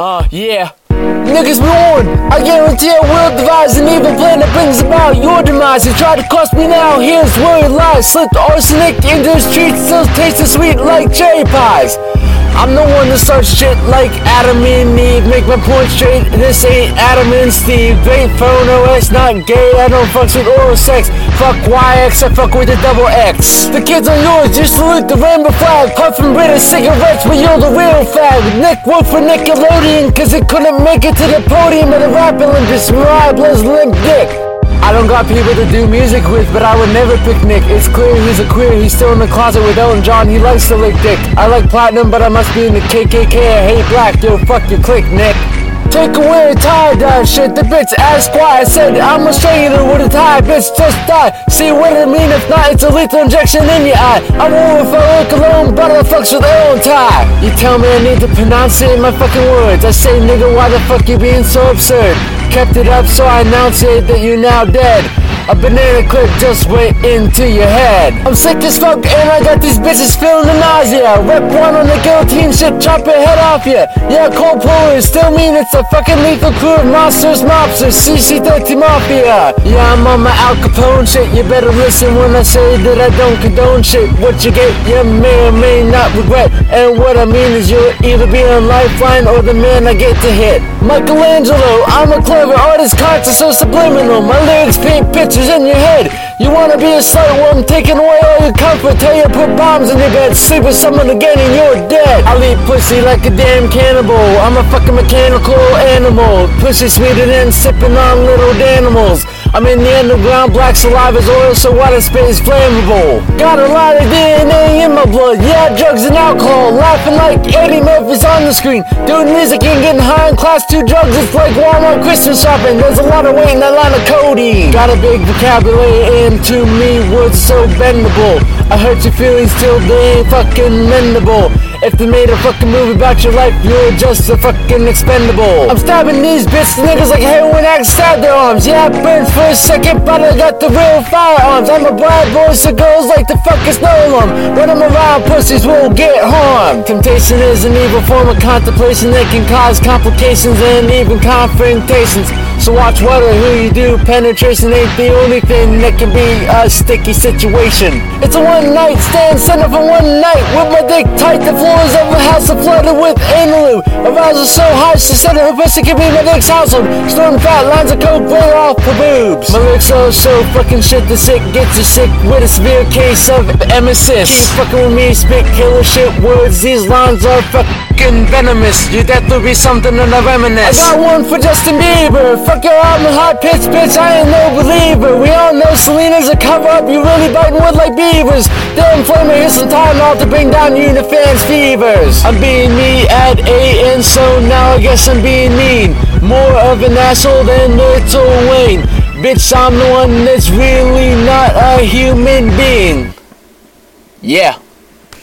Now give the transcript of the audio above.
Uh, yeah. Niggas on. I guarantee I will devise an evil plan that brings about your demise. You try to cost me now, here's where it lies. Slipped arsenic into the streets, still tasting sweet like cherry pies. I'm the one that start shit like Adam and Eve. Make my point straight. This ain't Adam and Steve. Ain't phone OS, not gay. I don't fuck with oral sex. Fuck YX, I fuck with the double X. The kids are yours just salute the rainbow flag. Puffin' British cigarettes, but you're the real fag. Nick Wolf for Nickelodeon, cause it couldn't make it to the podium of the rap Olympics. Mariah Blood's limp dick. I don't got people to do music with, but I would never pick Nick. It's clear he's a queer, he's still in the closet with Elton John, he likes to lick dick. I like platinum, but I must be in the KKK, I hate black, yo, fuck your click, Nick. Take away tie dye shit, the bitch asked why I said I'ma show you the tie, bitch just die. See what I mean? If not, it's a lethal injection in your eye. I'm over for a cologne, but I fucks with own tie. You tell me I need to pronounce it in my fucking words. I say, nigga, why the fuck you being so absurd? Kept it up, so I it that you now dead. A banana clip just went into your head. I'm sick as fuck and I got these bitches feeling the nausea. Rep one on the guillotine shit, chop your head off ya. Yeah, cold pullers still mean it's a fucking lethal crew of monsters, mobsters, CC30 Mafia. Yeah, I'm on my Al Capone shit. You better listen when I say that I don't condone shit. What you get, you may or may not regret. And what I mean is you'll either be on Lifeline or the man I get to hit. Michelangelo, I'm a clever artist, conscious so subliminal. My lyrics paint pictures in your head. You wanna be a slut? Well, I'm taking away all your comfort. Tell you put bombs in your bed, sleep with someone again, and you're dead. I'll eat pussy like a damn cannibal. I'm a fucking mechanical animal. Pussy sweeter than sipping on little animals. I'm in the underground, black saliva's oil, so water is flammable. Got a lot of DNA blood, yeah, drugs and alcohol. Laughing like Eddie Murphy's on the screen. Doing music and getting high in class two drugs, it's like Walmart Christmas shopping. There's a lot of weight in that line of Cody. Got a big vocabulary, and to me, words so bendable. I hurt your feelings till they ain't fucking mendable. If they made a fucking movie about your life, you're just a fucking expendable. I'm stabbing these bitch niggas like heroin addicts stab their arms. Yeah, I burned for a second, but I got the real firearms. I'm a bad boy, so girls like to fucking snow them. When I'm around, pussies will get harmed. Temptation is an evil form of contemplation that can cause complications and even confrontations. So watch what or who you do. Penetration ain't the only thing that can be a sticky situation. It's a one night stand, up for one night with my dick tight. The floors of the house are flooded with anal. Arousal so high, she said her pussy could be my dick's household. Storm fat lines of coke right off her boobs. My lyrics are so fucking shit, the sick gets you sick with a severe case of emesis. Keep fucking with me, spit killer shit words. These lines are fucking venomous. You death to be something to reminisce. I got one for Justin Bieber. Fuck your album, hot pitch, bitch. I ain't no believer. We all know Selena's a cover up. You really biting wood like beavers. Damn flamer, here's some time off to bring down Unifans fevers. I'm being me at A, and so now I guess I'm being mean. More of an asshole than Lil Wayne. Bitch, I'm the one that's really not a human being. Yeah.